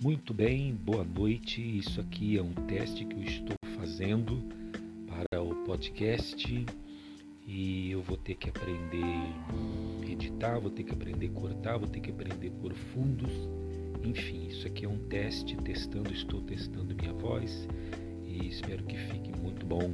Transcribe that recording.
Muito bem, boa noite. Isso aqui é um teste que eu estou fazendo para o podcast e eu vou ter que aprender editar, vou ter que aprender cortar, vou ter que aprender por fundos. Enfim, isso aqui é um teste, testando, estou testando minha voz e espero que fique muito bom.